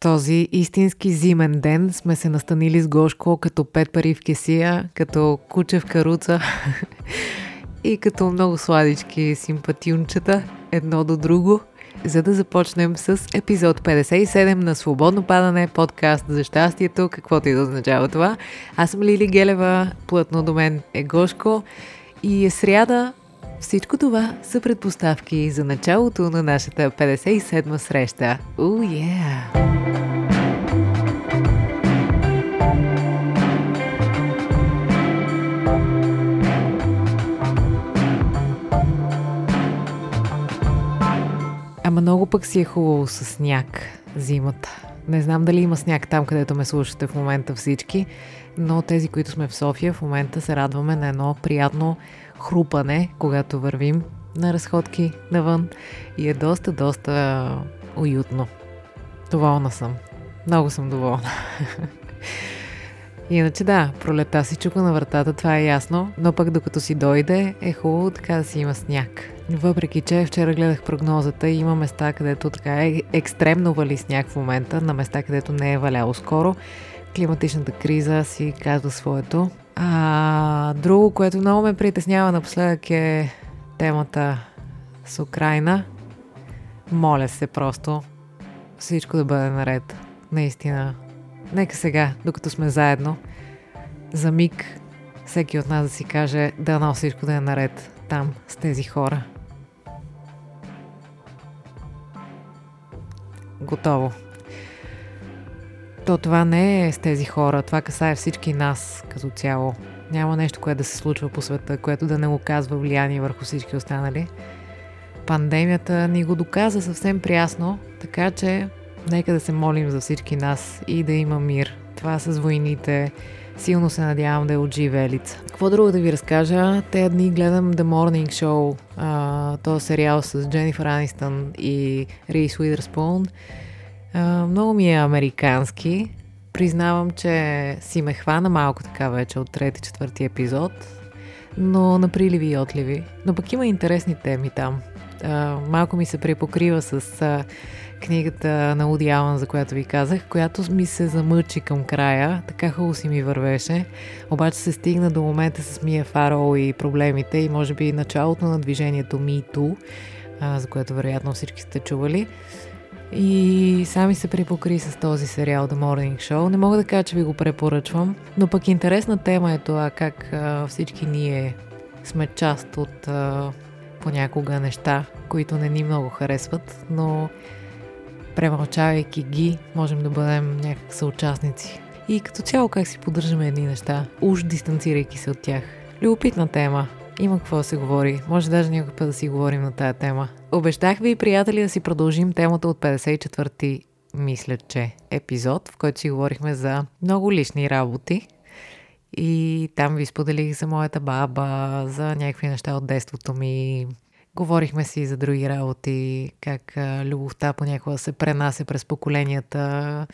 този истински зимен ден сме се настанили с Гошко като пет пари в кесия, като куче в каруца и като много сладички симпатюнчета едно до друго, за да започнем с епизод 57 на Свободно падане, подкаст за щастието, каквото и да означава това. Аз съм Лили Гелева, плътно до мен е Гошко. И е сряда, всичко това са предпоставки за началото на нашата 57-ма среща. Oh, yeah! Ама много пък си е хубаво с сняг зимата. Не знам дали има сняг там, където ме слушате в момента всички, но тези, които сме в София, в момента се радваме на едно приятно хрупане, когато вървим на разходки навън и е доста, доста уютно. Доволна съм. Много съм доволна. Иначе да, пролета си чука на вратата, това е ясно, но пък докато си дойде е хубаво така да си има сняг. Въпреки, че вчера гледах прогнозата и има места, където така е екстремно вали сняг в момента, на места, където не е валяло скоро. Климатичната криза си казва своето. А, друго, което много ме притеснява напоследък е темата с Украина. Моля се просто всичко да бъде наред. Наистина. Нека сега, докато сме заедно, за миг всеки от нас да си каже да на всичко да е наред там с тези хора. Готово. То това не е с тези хора, това касае всички нас като цяло. Няма нещо, което да се случва по света, което да не оказва влияние върху всички останали. Пандемията ни го доказа съвсем прясно, така че нека да се молим за всички нас и да има мир. Това с войните, Силно се надявам да е от живелица. Какво друго да ви разкажа? Те дни гледам The Morning Show, а, този сериал с Дженнифър Анистън и Рейс Много ми е американски. Признавам, че си ме хвана малко така вече от трети, четвърти епизод, но на приливи и отливи. Но пък има интересни теми там. А, малко ми се препокрива с а, книгата на Уди Алън, за която ви казах, която ми се замъчи към края. Така хубаво си ми вървеше. Обаче се стигна до момента с Мия Фарол и проблемите и може би началото на движението Me а, за което вероятно всички сте чували. И сами се припокри с този сериал The Morning Show. Не мога да кажа, че ви го препоръчвам, но пък интересна тема е това как а, всички ние сме част от а, понякога неща, които не ни много харесват, но премълчавайки ги, можем да бъдем някак съучастници. И като цяло как си поддържаме едни неща, уж дистанцирайки се от тях. Любопитна тема. Има какво да се говори. Може даже някой път да си говорим на тая тема. Обещах ви, приятели, да си продължим темата от 54-ти, мисля, че епизод, в който си говорихме за много лични работи. И там ви споделих за моята баба, за някакви неща от детството ми, Говорихме си за други работи, как любовта понякога се пренася през поколенията,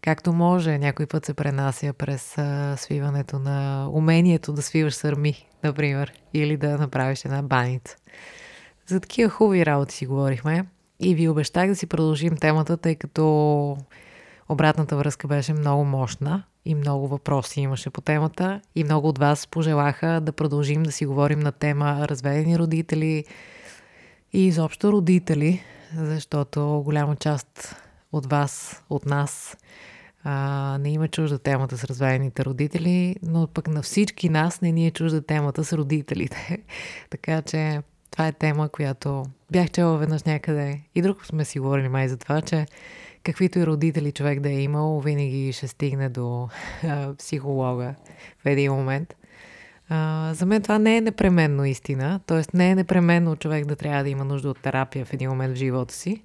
както може. Някой път се пренася през свиването на умението да свиваш сърми, например, или да направиш една баница. За такива хубави работи си говорихме и ви обещах да си продължим темата, тъй като обратната връзка беше много мощна и много въпроси имаше по темата и много от вас пожелаха да продължим да си говорим на тема разведени родители, и изобщо родители, защото голяма част от вас, от нас, а, не има чужда темата с разваяните родители, но пък на всички нас не ни е чужда темата с родителите. така че това е тема, която бях чела веднъж някъде и друг сме си говорили май за това, че каквито и родители човек да е имал, винаги ще стигне до а, психолога в един момент. А, за мен това не е непременно истина, т.е. не е непременно човек да трябва да има нужда от терапия в един момент в живота си,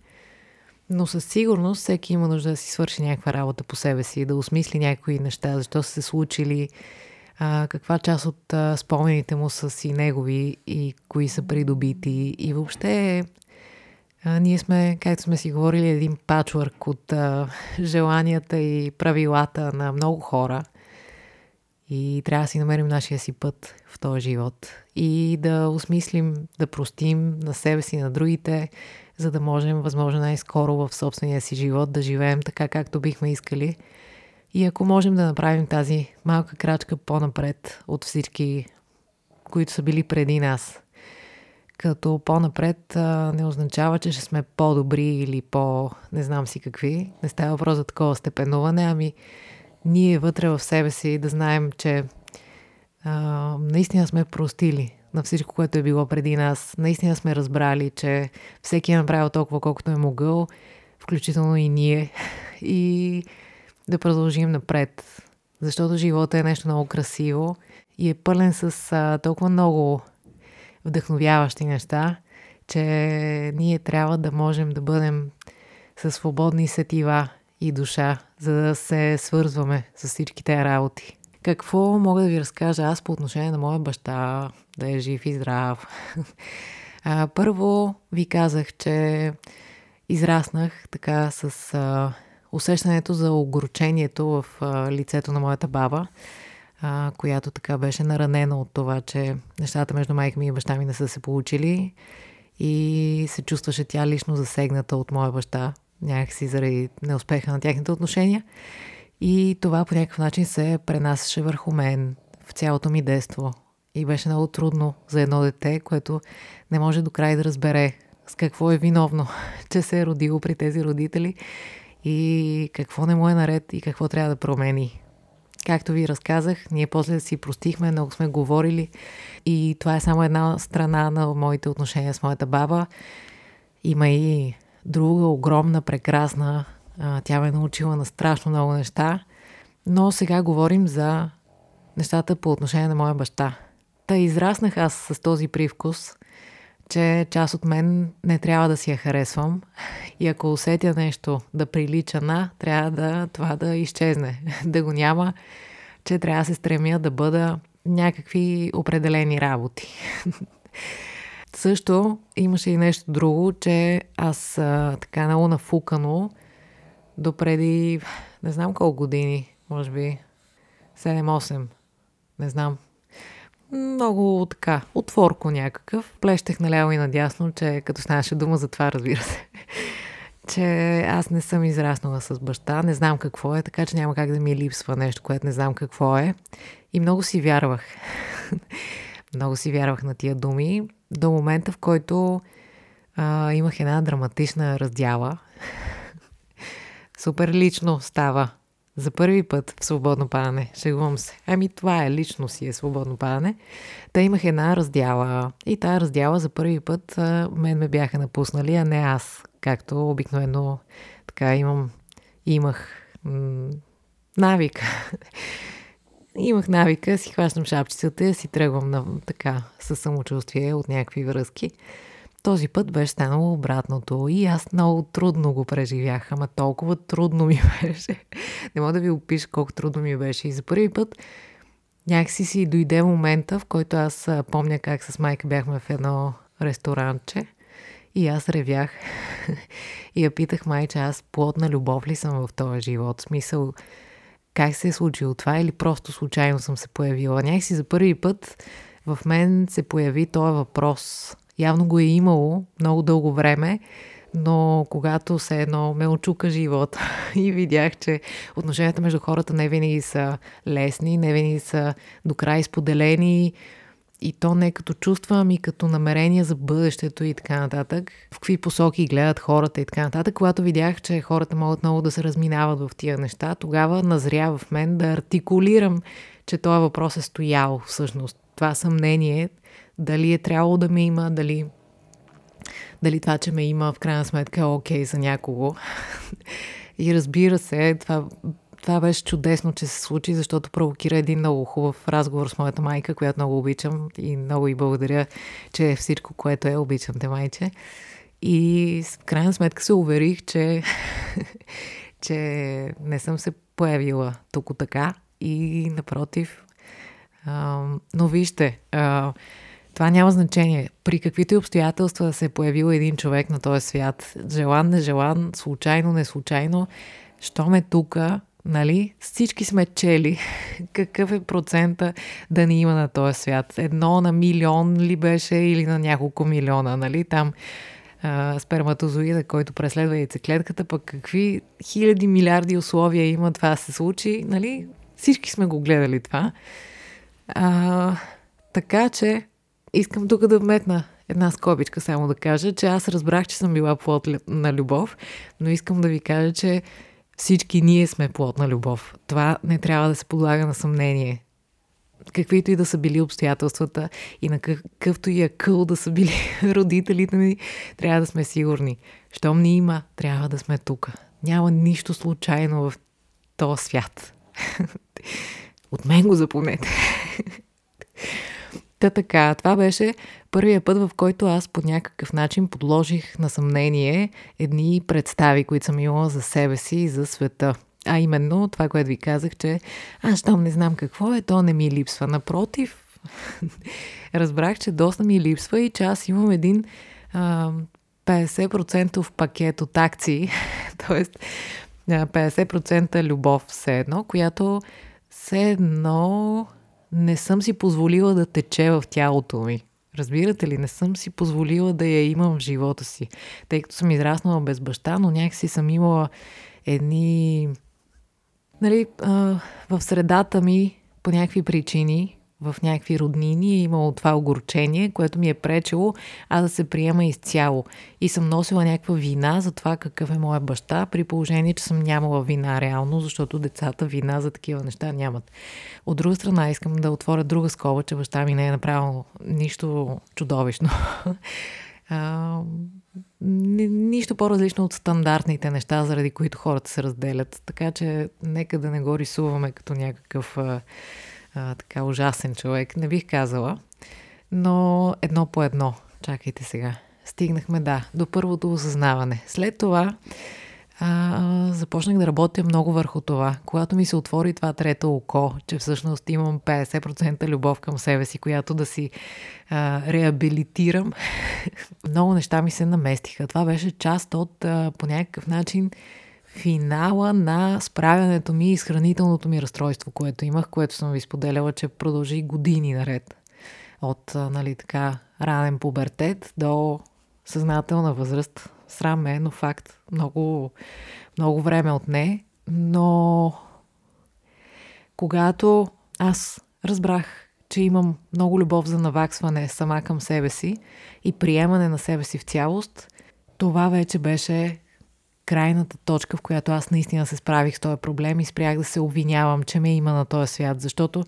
но със сигурност всеки има нужда да си свърши някаква работа по себе си, да осмисли някои неща, защо са се случили, а, каква част от а, спомените му са си негови и кои са придобити. И въобще а, ние сме, както сме си говорили, един пачворк от а, желанията и правилата на много хора – и трябва да си намерим нашия си път в този живот. И да осмислим, да простим на себе си, на другите, за да можем възможно най-скоро в собствения си живот да живеем така, както бихме искали. И ако можем да направим тази малка крачка по-напред от всички, които са били преди нас, като по-напред не означава, че ще сме по-добри или по... не знам си какви. Не става въпрос за такова степенуване, ами ние вътре в себе си да знаем, че а, наистина сме простили на всичко, което е било преди нас. Наистина сме разбрали, че всеки е направил толкова, колкото е могъл, включително и ние. И да продължим напред. Защото живота е нещо много красиво и е пълен с а, толкова много вдъхновяващи неща, че ние трябва да можем да бъдем със свободни сетива и душа, за да се свързваме с всички тези работи. Какво мога да ви разкажа аз по отношение на моя баща, да е жив и здрав? А, първо ви казах, че израснах така с а, усещането за огорчението в а, лицето на моята баба, а, която така беше наранена от това, че нещата между майка ми и баща ми не са се получили и се чувстваше тя лично засегната от моя баща, някакси заради неуспеха на тяхните отношения. И това по някакъв начин се пренасяше върху мен в цялото ми детство. И беше много трудно за едно дете, което не може до край да разбере с какво е виновно, че се е родило при тези родители и какво не му е наред и какво трябва да промени. Както ви разказах, ние после си простихме, много сме говорили и това е само една страна на моите отношения с моята баба. Има и друга огромна, прекрасна. Тя ме е научила на страшно много неща. Но сега говорим за нещата по отношение на моя баща. Та израснах аз с този привкус, че част от мен не трябва да си я харесвам. И ако усетя нещо да прилича на, трябва да това да изчезне, да го няма, че трябва да се стремя да бъда някакви определени работи. Също имаше и нещо друго, че аз а, така много нафукано до преди не знам колко години, може би 7-8, не знам. Много така, отворко някакъв. Плещех наляво и надясно, че като станеше дума за това, разбира се, че аз не съм израснала с баща, не знам какво е, така че няма как да ми липсва нещо, което не знам какво е. И много си вярвах. много си вярвах на тия думи до момента, в който а, имах една драматична раздяла. Супер лично става. За първи път в свободно падане. Шегувам се. Ами това е, лично си е свободно падане. Та имах една раздяла. И тая раздяла за първи път мен ме бяха напуснали, а не аз. Както обикновено така имам, имах м- навик. имах навика, си хващам шапчицата, си тръгвам на, така, със самочувствие от някакви връзки. Този път беше станало обратното и аз много трудно го преживях, ама толкова трудно ми беше. Не мога да ви опиша колко трудно ми беше. И за първи път някакси си дойде момента, в който аз помня как с майка бяхме в едно ресторанче и аз ревях и я питах майче, аз плотна любов ли съм в този живот? Смисъл, как се е случило това или просто случайно съм се появила. Някакси за първи път в мен се появи този въпрос. Явно го е имало много дълго време, но когато се едно ме очука живот и видях, че отношенията между хората не винаги са лесни, не винаги са до край споделени, и то не като чувства, ами като намерение за бъдещето и така нататък. В какви посоки гледат хората и така нататък. Когато видях, че хората могат много да се разминават в тия неща, тогава назря в мен да артикулирам, че този въпрос е стоял всъщност. Това съмнение, дали е трябвало да ме има, дали, дали това, че ме има, в крайна сметка е окей за някого. И разбира се, това това беше чудесно, че се случи, защото провокира един много хубав разговор с моята майка, която много обичам и много и благодаря, че всичко, което е, обичам те майче. И в крайна сметка се уверих, че, че не съм се появила тук така и напротив. А, но вижте, а, това няма значение. При каквито и обстоятелства се е появил един човек на този свят, желан, нежелан, случайно, не случайно, що ме тука, нали, всички сме чели какъв е процента да ни има на този свят. Едно на милион ли беше или на няколко милиона, нали, там сперматозоида, който преследва яйцеклетката, пък какви хиляди милиарди условия има това да се случи, нали? Всички сме го гледали това. А, така че искам тук да вметна една скобичка, само да кажа, че аз разбрах, че съм била плод на любов, но искам да ви кажа, че всички ние сме плод на любов. Това не трябва да се подлага на съмнение. Каквито и да са били обстоятелствата и на какъвто и акъл да са били родителите ни, трябва да сме сигурни. Щом ни има, трябва да сме тук. Няма нищо случайно в този свят. От мен го запомнете. Та така, това беше първият път, в който аз по някакъв начин подложих на съмнение едни представи, които съм имала за себе си и за света. А именно това, което ви казах, че аз щом не знам какво е, то не ми липсва. Напротив, разбрах, че доста ми липсва и че аз имам един а, 50% пакет от акции, т.е. 50% любов все едно, която все едно не съм си позволила да тече в тялото ми. Разбирате ли, не съм си позволила да я имам в живота си, тъй като съм израснала без баща, но някакси съм имала едни... Нали, а, в средата ми по някакви причини в някакви роднини е имало това огорчение, което ми е пречело аз да се приема изцяло. И съм носила някаква вина за това какъв е моя баща, при положение, че съм нямала вина реално, защото децата вина за такива неща нямат. От друга страна, искам да отворя друга скоба, че баща ми не е направил нищо чудовищно. Нищо по-различно от стандартните неща, заради които хората се разделят. Така че нека да не го рисуваме като някакъв а, така ужасен човек, не бих казала. Но едно по едно. Чакайте сега. Стигнахме, да, до първото осъзнаване. След това а, започнах да работя много върху това. Когато ми се отвори това трето око, че всъщност имам 50% любов към себе си, която да си а, реабилитирам, много неща ми се наместиха. Това беше част от а, по някакъв начин финала на справянето ми с хранителното ми разстройство, което имах, което съм ви споделяла, че продължи години наред. От, нали, така, ранен пубертет до съзнателна възраст. Срам е, но факт. Много, много време от не. Но когато аз разбрах, че имам много любов за наваксване сама към себе си и приемане на себе си в цялост, това вече беше крайната точка, в която аз наистина се справих с този проблем и спрях да се обвинявам, че ме има на този свят, защото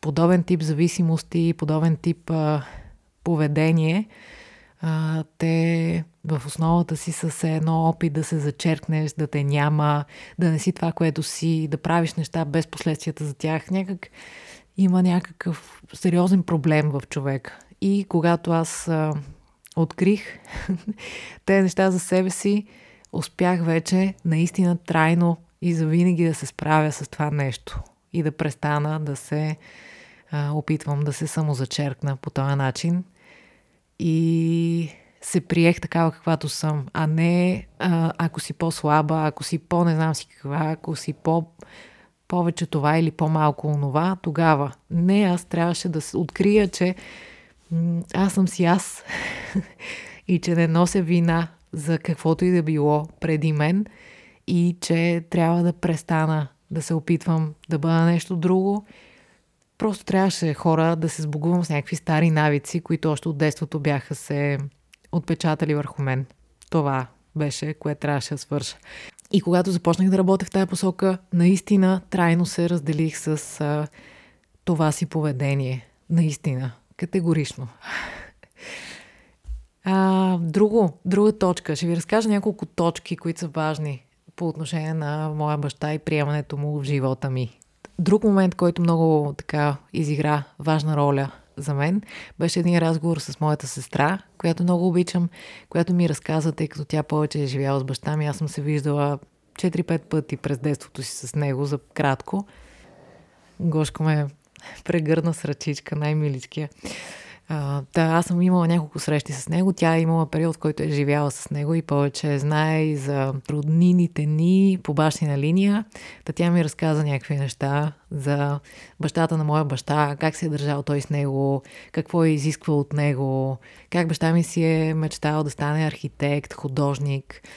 подобен тип зависимости, подобен тип а, поведение, а, те в основата си са едно опит да се зачеркнеш, да те няма, да не си това, което си, да правиш неща без последствията за тях. Някак има някакъв сериозен проблем в човек. И когато аз а, открих те неща за себе си, успях вече наистина трайно и завинаги да се справя с това нещо и да престана да се а, опитвам да се самозачеркна по този начин и се приех такава каквато съм, а не а, ако си по-слаба, ако си по-не знам си каква, ако си по- повече това или по-малко онова, тогава. Не, аз трябваше да открия, че аз съм си аз и че не нося вина за каквото и да било преди мен и че трябва да престана да се опитвам да бъда нещо друго. Просто трябваше хора да се сбогувам с някакви стари навици, които още от детството бяха се отпечатали върху мен. Това беше, което трябваше да свърша. И когато започнах да работя в тази посока, наистина трайно се разделих с а, това си поведение. Наистина. Категорично. А, друго, друга точка. Ще ви разкажа няколко точки, които са важни по отношение на моя баща и приемането му в живота ми. Друг момент, който много така изигра важна роля за мен, беше един разговор с моята сестра, която много обичам, която ми разказа, тъй като тя повече е живяла с баща ми. Аз съм се виждала 4-5 пъти през детството си с него за кратко. Гошко ме прегърна с ръчичка, най-миличкия. А, да, аз съм имала няколко срещи с него. Тя е имала период, в който е живяла с него и повече знае и за роднините ни по бащина линия. Та тя ми разказа някакви неща за бащата на моя баща, как се е държал той с него, какво е изисквал от него, как баща ми си е мечтал да стане архитект, художник.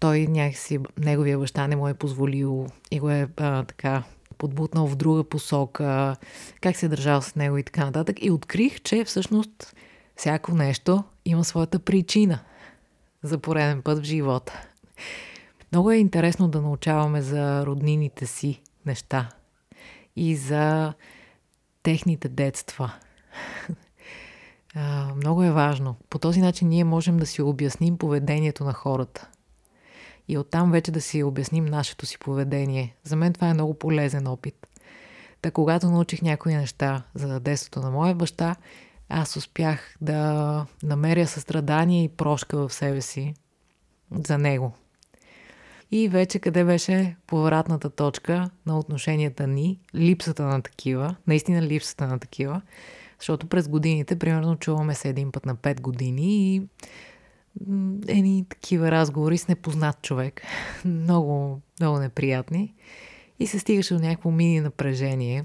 Той някакси, неговия баща не му е позволил и го е а, така подбутнал в друга посока, как се е държал с него и така нататък. И открих, че всъщност всяко нещо има своята причина за пореден път в живота. Много е интересно да научаваме за роднините си неща и за техните детства. много е важно. По този начин ние можем да си обясним поведението на хората и оттам вече да си обясним нашето си поведение. За мен това е много полезен опит. Та когато научих някои неща за детството на моя баща, аз успях да намеря състрадание и прошка в себе си за него. И вече къде беше повратната точка на отношенията ни, липсата на такива, наистина липсата на такива, защото през годините, примерно, чуваме се един път на 5 години и едни такива разговори с непознат човек. много, много неприятни. И се стигаше до някакво мини напрежение,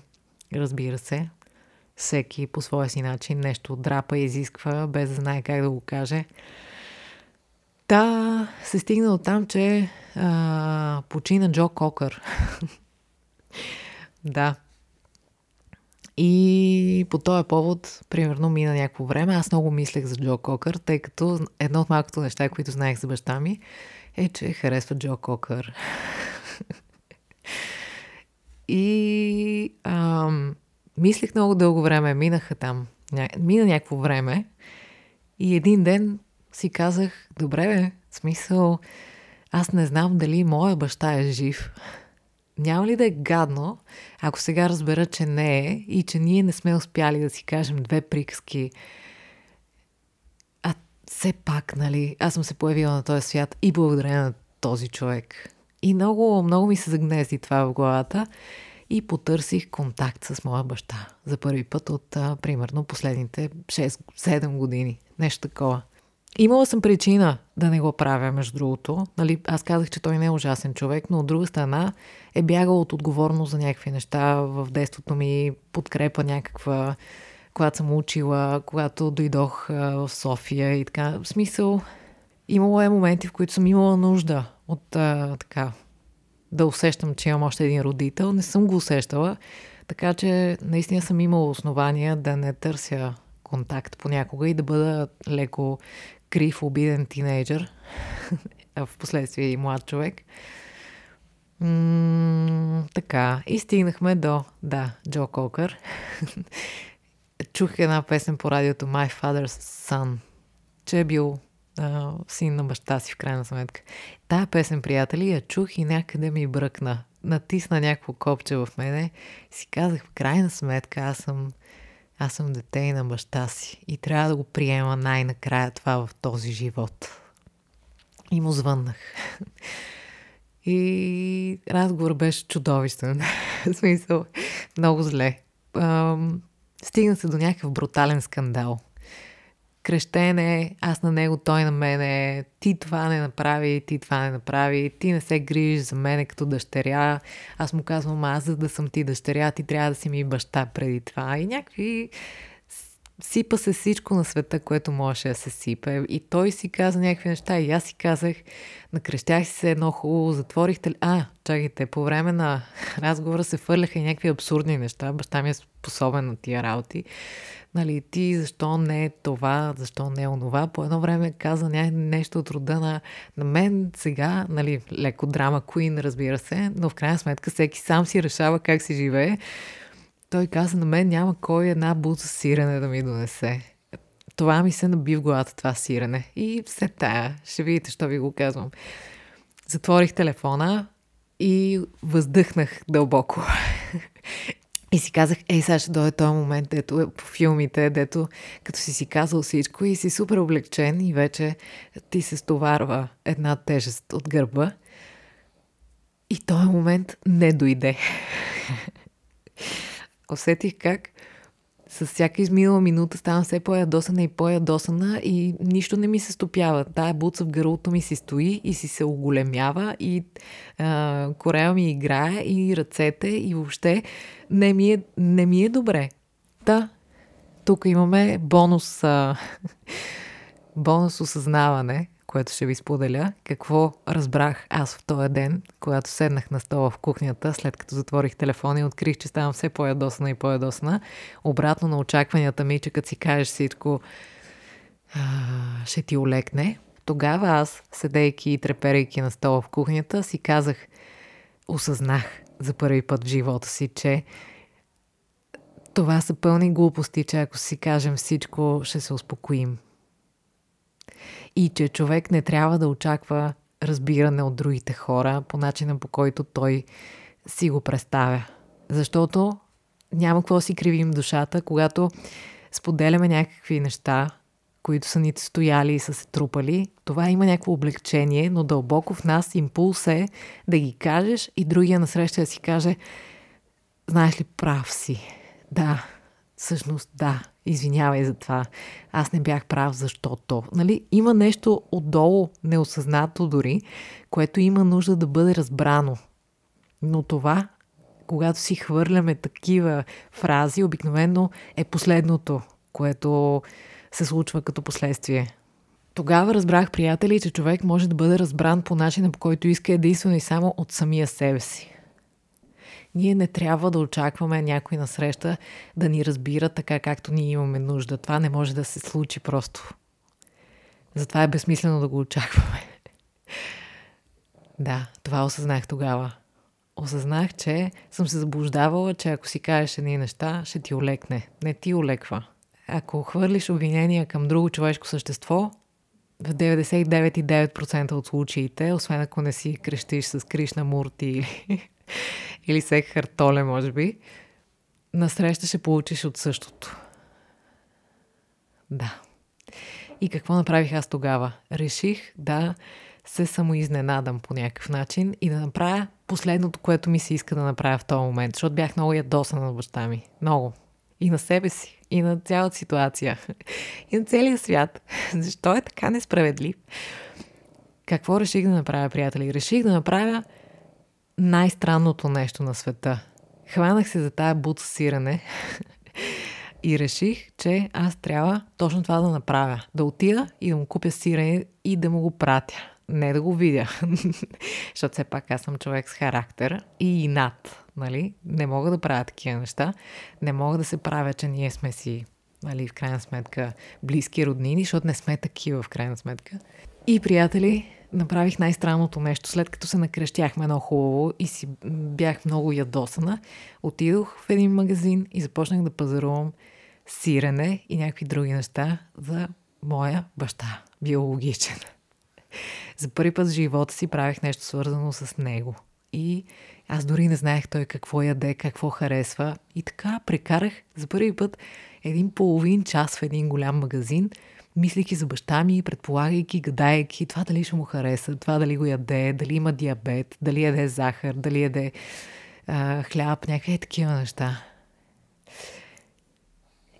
разбира се. Всеки по своя си начин нещо драпа и изисква, без да знае как да го каже. Та се стигна от там, че а, почина Джо Кокър. да, и по този повод, примерно, мина някакво време. Аз много мислех за Джо Кокър, тъй като едно от малкото неща, които знаех за баща ми, е, че харесва Джо Кокър. и ам, мислех много дълго време. Минаха там. Ня... Мина някакво време. И един ден си казах, добре бе, смисъл, аз не знам дали моя баща е жив няма ли да е гадно, ако сега разбера, че не е и че ние не сме успяли да си кажем две приказки, а все пак, нали, аз съм се появила на този свят и благодаря на този човек. И много, много ми се загнезди това в главата и потърсих контакт с моя баща за първи път от, а, примерно, последните 6-7 години. Нещо такова. Имала съм причина да не го правя, между другото. Нали, аз казах, че той не е ужасен човек, но от друга страна е бягал от отговорност за някакви неща в детството ми, подкрепа някаква, когато съм учила, когато дойдох в София и така. В смисъл, имало е моменти, в които съм имала нужда от а, така да усещам, че имам още един родител. Не съм го усещала, така че наистина съм имала основания да не търся контакт понякога и да бъда леко крив, обиден тинейджър, а в последствие и млад човек. М- така, и стигнахме до, да, Джо Кокър. Чух една песен по радиото My Father's Son, че е бил а, син на баща си в крайна сметка. Тая песен, приятели, я чух и някъде ми бръкна. Натисна някакво копче в мене си казах, в крайна сметка аз съм аз съм дете и на баща си и трябва да го приема най-накрая това в този живот. И му звъннах. И разговор беше чудовищен. в смисъл, много зле. стигна се до някакъв брутален скандал крещене, аз на него, той на мене, ти това не направи, ти това не направи, ти не се грижиш за мене като дъщеря, аз му казвам, аз за да съм ти дъщеря, ти трябва да си ми баща преди това. И някакви сипа се всичко на света, което можеше да се сипе. И той си каза някакви неща. И аз си казах, накрещях си се едно хубаво, затворихте ли... А, чакайте, по време на разговора се фърляха и някакви абсурдни неща. Баща ми е способен на тия работи нали, ти защо не е това, защо не е онова. По едно време каза нещо от рода на, на мен сега, нали, леко драма Queen, разбира се, но в крайна сметка всеки сам си решава как си живее. Той каза, на мен няма кой една буза сирене да ми донесе. Това ми се наби в главата, това сирене. И все тая, ще видите, що ви го казвам. Затворих телефона и въздъхнах дълбоко. И си казах, ей, сега ще дойде този момент, дето е по филмите, дето като си си казал всичко и си супер облегчен и вече ти се стоварва една тежест от гърба. И този момент не дойде. Усетих как с всяка изминала минута ставам все по-ядосана и по-ядосана и нищо не ми се стопява. Тая буца в гърлото ми си стои и си се оголемява и а, корея ми играе и ръцете и въобще не ми е, не ми е добре. Да, тук имаме бонус, а, бонус осъзнаване, което ще ви споделя. Какво разбрах аз в този ден, когато седнах на стола в кухнята, след като затворих телефона и открих, че ставам все по-ядосна и по-ядосна. Обратно на очакванията ми, че като си кажеш всичко, а, ще ти олекне. Тогава аз, седейки и треперейки на стола в кухнята, си казах, осъзнах за първи път в живота си, че това са пълни глупости, че ако си кажем всичко, ще се успокоим. И че човек не трябва да очаква разбиране от другите хора по начина по който той си го представя. Защото няма какво си кривим душата, когато споделяме някакви неща, които са ни стояли и са се трупали, това има някакво облегчение, но дълбоко в нас импулс е да ги кажеш и другия насреща да си каже знаеш ли, прав си да, всъщност да, извинявай за това. Аз не бях прав, защото. Нали, има нещо отдолу, неосъзнато дори, което има нужда да бъде разбрано. Но това, когато си хвърляме такива фрази, обикновено е последното, което се случва като последствие. Тогава разбрах, приятели, че човек може да бъде разбран по начина, по който иска единствено и само от самия себе си. Ние не трябва да очакваме някой на среща да ни разбира така, както ние имаме нужда. Това не може да се случи просто. Затова е безсмислено да го очакваме. да, това осъзнах тогава. Осъзнах, че съм се заблуждавала, че ако си кажеш едни неща, ще ти олекне. Не ти олеква. Ако хвърлиш обвинения към друго човешко същество, в 99,9% от случаите, освен ако не си крещиш с Кришна Мурти или или Сек Хартоле, може би, насреща ще получиш от същото. Да. И какво направих аз тогава? Реших да се самоизненадам по някакъв начин и да направя последното, което ми се иска да направя в този момент, защото бях много ядосана на баща ми. Много. И на себе си, и на цялата ситуация, и на целия свят. Защо е така несправедлив? Какво реших да направя, приятели? Реших да направя най-странното нещо на света. Хванах се за тая бут сирене и реших, че аз трябва точно това да направя. Да отида и да му купя сирене и да му го пратя. Не да го видя. Защото все пак аз съм човек с характер и инат. Нали? Не мога да правя такива неща. Не мога да се правя, че ние сме си нали, в крайна сметка близки роднини, защото не сме такива в крайна сметка. И, приятели, направих най-странното нещо. След като се накрещяхме много хубаво и си бях много ядосана, отидох в един магазин и започнах да пазарувам сирене и някакви други неща за моя баща, биологичен. За първи път в живота си правих нещо свързано с него. И аз дори не знаех той какво яде, какво харесва. И така прекарах за първи път един половин час в един голям магазин – мислики за баща ми, предполагайки, гадайки това дали ще му хареса, това дали го яде, дали има диабет, дали яде захар, дали яде а, хляб, някакви такива неща.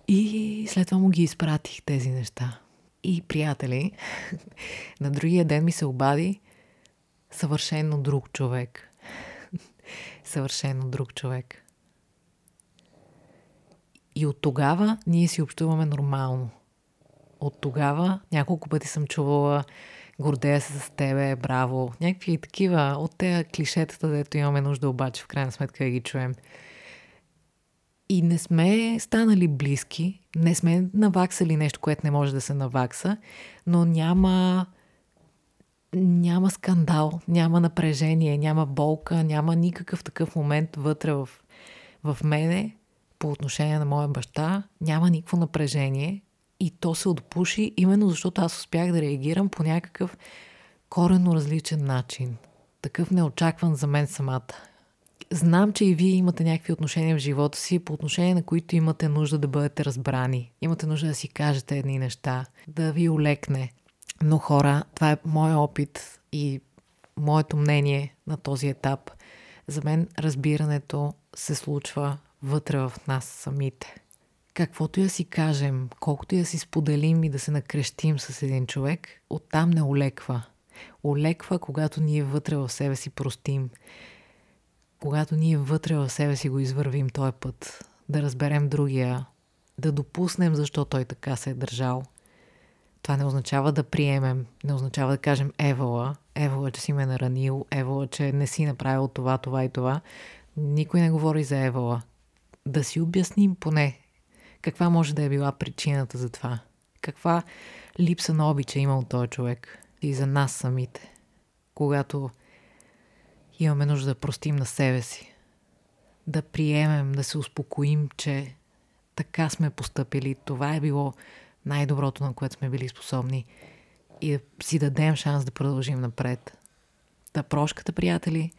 И след това му ги изпратих тези неща. И, приятели, на другия ден ми се обади съвършено друг човек. съвършено друг човек. И от тогава ние си общуваме нормално – от тогава няколко пъти съм чувала гордея се с тебе, браво. Някакви такива от тези клишетата, дето имаме нужда обаче в крайна сметка да ги чуем. И не сме станали близки, не сме наваксали нещо, което не може да се навакса, но няма няма скандал, няма напрежение, няма болка, няма никакъв такъв момент вътре в, в мене по отношение на моя баща. Няма никакво напрежение. И то се отпуши именно защото аз успях да реагирам по някакъв коренно различен начин. Такъв неочакван за мен самата. Знам, че и вие имате някакви отношения в живота си, по отношение на които имате нужда да бъдете разбрани. Имате нужда да си кажете едни неща, да ви олекне. Но хора, това е мой опит и моето мнение на този етап. За мен разбирането се случва вътре в нас самите. Каквото я си кажем, колкото я си споделим и да се накрещим с един човек, оттам не олеква. Олеква, когато ние вътре в себе си простим. Когато ние вътре в себе си го извървим този път. Да разберем другия. Да допуснем защо той така се е държал. Това не означава да приемем, не означава да кажем Евала, Евала, че си ме наранил, Евала, че не си направил това, това и това. Никой не говори за Евала. Да си обясним поне каква може да е била причината за това. Каква липса на обича е имал този човек и за нас самите. Когато имаме нужда да простим на себе си. Да приемем, да се успокоим, че така сме поступили. Това е било най-доброто, на което сме били способни. И да си дадем шанс да продължим напред. Да прошката, приятели,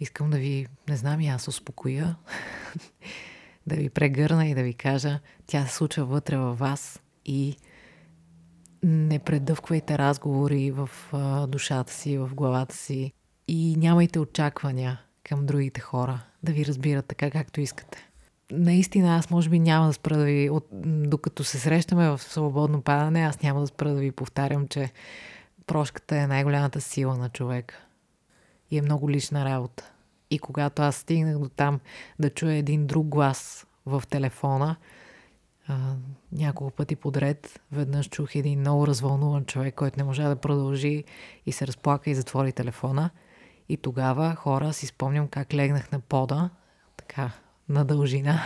искам да ви, не знам и аз, успокоя, да ви прегърна и да ви кажа, тя се случва вътре във вас и не предъвквайте разговори в душата си, в главата си и нямайте очаквания към другите хора да ви разбират така, както искате. Наистина, аз може би няма да спра да ви, от, докато се срещаме в свободно падане, аз няма да спра да ви повтарям, че прошката е най-голямата сила на човека. И е много лична работа. И когато аз стигнах до там да чуя един друг глас в телефона, а, няколко пъти подред, веднъж чух един много развълнуван човек, който не можа да продължи и се разплака и затвори телефона. И тогава хора си спомням как легнах на пода, така, на дължина.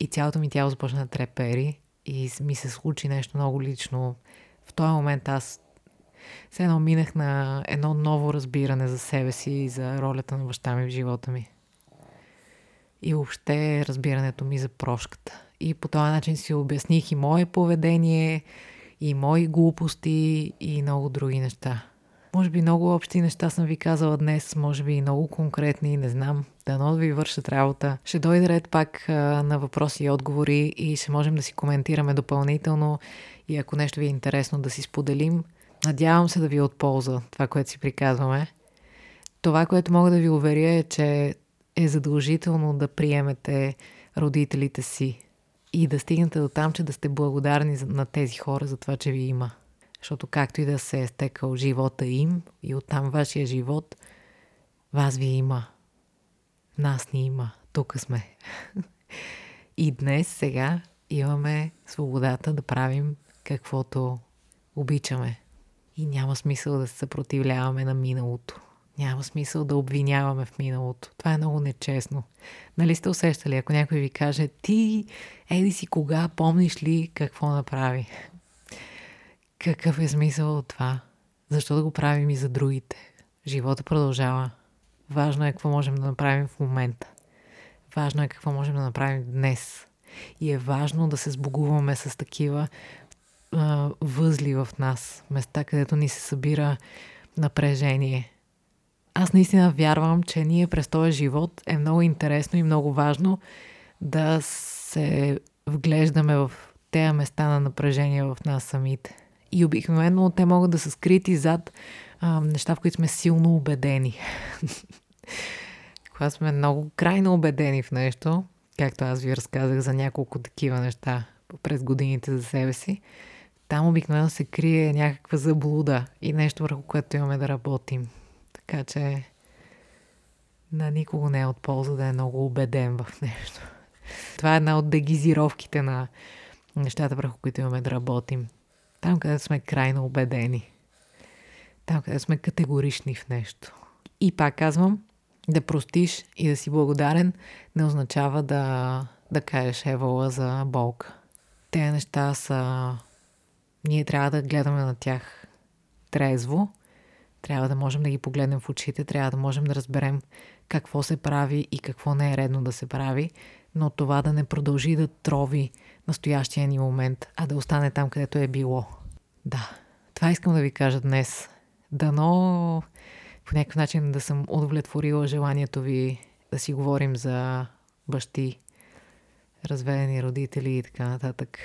И цялото ми тяло започна да трепери и ми се случи нещо много лично. В този момент аз все едно минах на едно ново разбиране за себе си и за ролята на баща ми в живота ми. И въобще разбирането ми за прошката. И по този начин си обясних и мое поведение, и мои глупости, и много други неща. Може би много общи неща съм ви казала днес, може би и много конкретни, не знам. Дано да ви вършат работа. Ще дойде ред пак а, на въпроси и отговори и ще можем да си коментираме допълнително и ако нещо ви е интересно да си споделим. Надявам се да ви е от полза това, което си приказваме. Това, което мога да ви уверя е, че е задължително да приемете родителите си и да стигнете до там, че да сте благодарни на тези хора за това, че ви има. Защото както и да се е стекал живота им и оттам вашия живот, вас ви има. Нас ни има. Тук сме. и днес, сега, имаме свободата да правим каквото обичаме. И няма смисъл да се съпротивляваме на миналото. Няма смисъл да обвиняваме в миналото. Това е много нечестно. Нали сте усещали, ако някой ви каже, ти, еди си кога, помниш ли какво направи? Какъв е смисъл от това? Защо да го правим и за другите? Живота продължава. Важно е какво можем да направим в момента. Важно е какво можем да направим днес. И е важно да се сбогуваме с такива а, възли в нас. Места, където ни се събира напрежение. Аз наистина вярвам, че ние през този живот е много интересно и много важно да се вглеждаме в тези места на напрежение в нас самите. И обикновено те могат да са скрити зад а, неща, в които сме силно убедени. Когато сме много крайно убедени в нещо, както аз ви разказах за няколко такива неща през годините за себе си, там обикновено се крие някаква заблуда и нещо върху което имаме да работим. Така че на никого не е от полза да е много убеден в нещо. Това е една от дегизировките на нещата, върху които имаме да работим. Там, където сме крайно убедени. Там, където сме категорични в нещо. И пак казвам, да простиш и да си благодарен не означава да, да кажеш евала за болка. Те неща са... Ние трябва да гледаме на тях трезво, трябва да можем да ги погледнем в очите, трябва да можем да разберем какво се прави и какво не е редно да се прави, но това да не продължи да трови настоящия ни момент, а да остане там, където е било. Да, това искам да ви кажа днес. Дано по някакъв начин да съм удовлетворила желанието ви да си говорим за бащи, разведени родители и така нататък.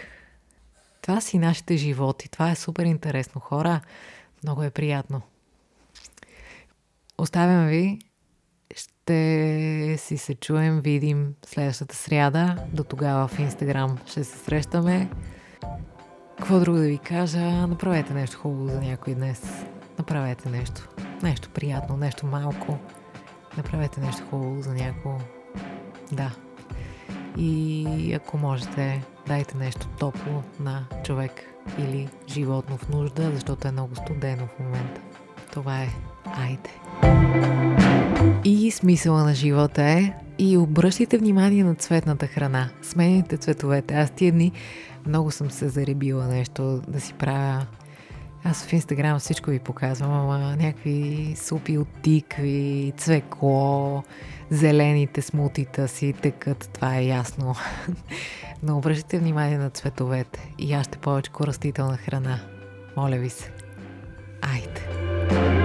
Това си нашите животи. Това е супер интересно. Хора, много е приятно. Оставям ви. Ще си се чуем, видим следващата сряда. До тогава в Инстаграм ще се срещаме. Какво друго да ви кажа? Направете нещо хубаво за някой днес. Направете нещо. Нещо приятно, нещо малко. Направете нещо хубаво за някого. Да. И ако можете, дайте нещо топло на човек или животно в нужда, защото е много студено в момента. Това е айде. И смисъла на живота е и обръщайте внимание на цветната храна. Сменяйте цветовете. Аз тия дни много съм се заребила нещо да си правя. Аз в Инстаграм всичко ви показвам, ама някакви супи от тикви, цвекло, зелените смутита си текат, това е ясно. Но обръщайте внимание на цветовете и аз ще повече растителна храна. Моля ви се. Айде!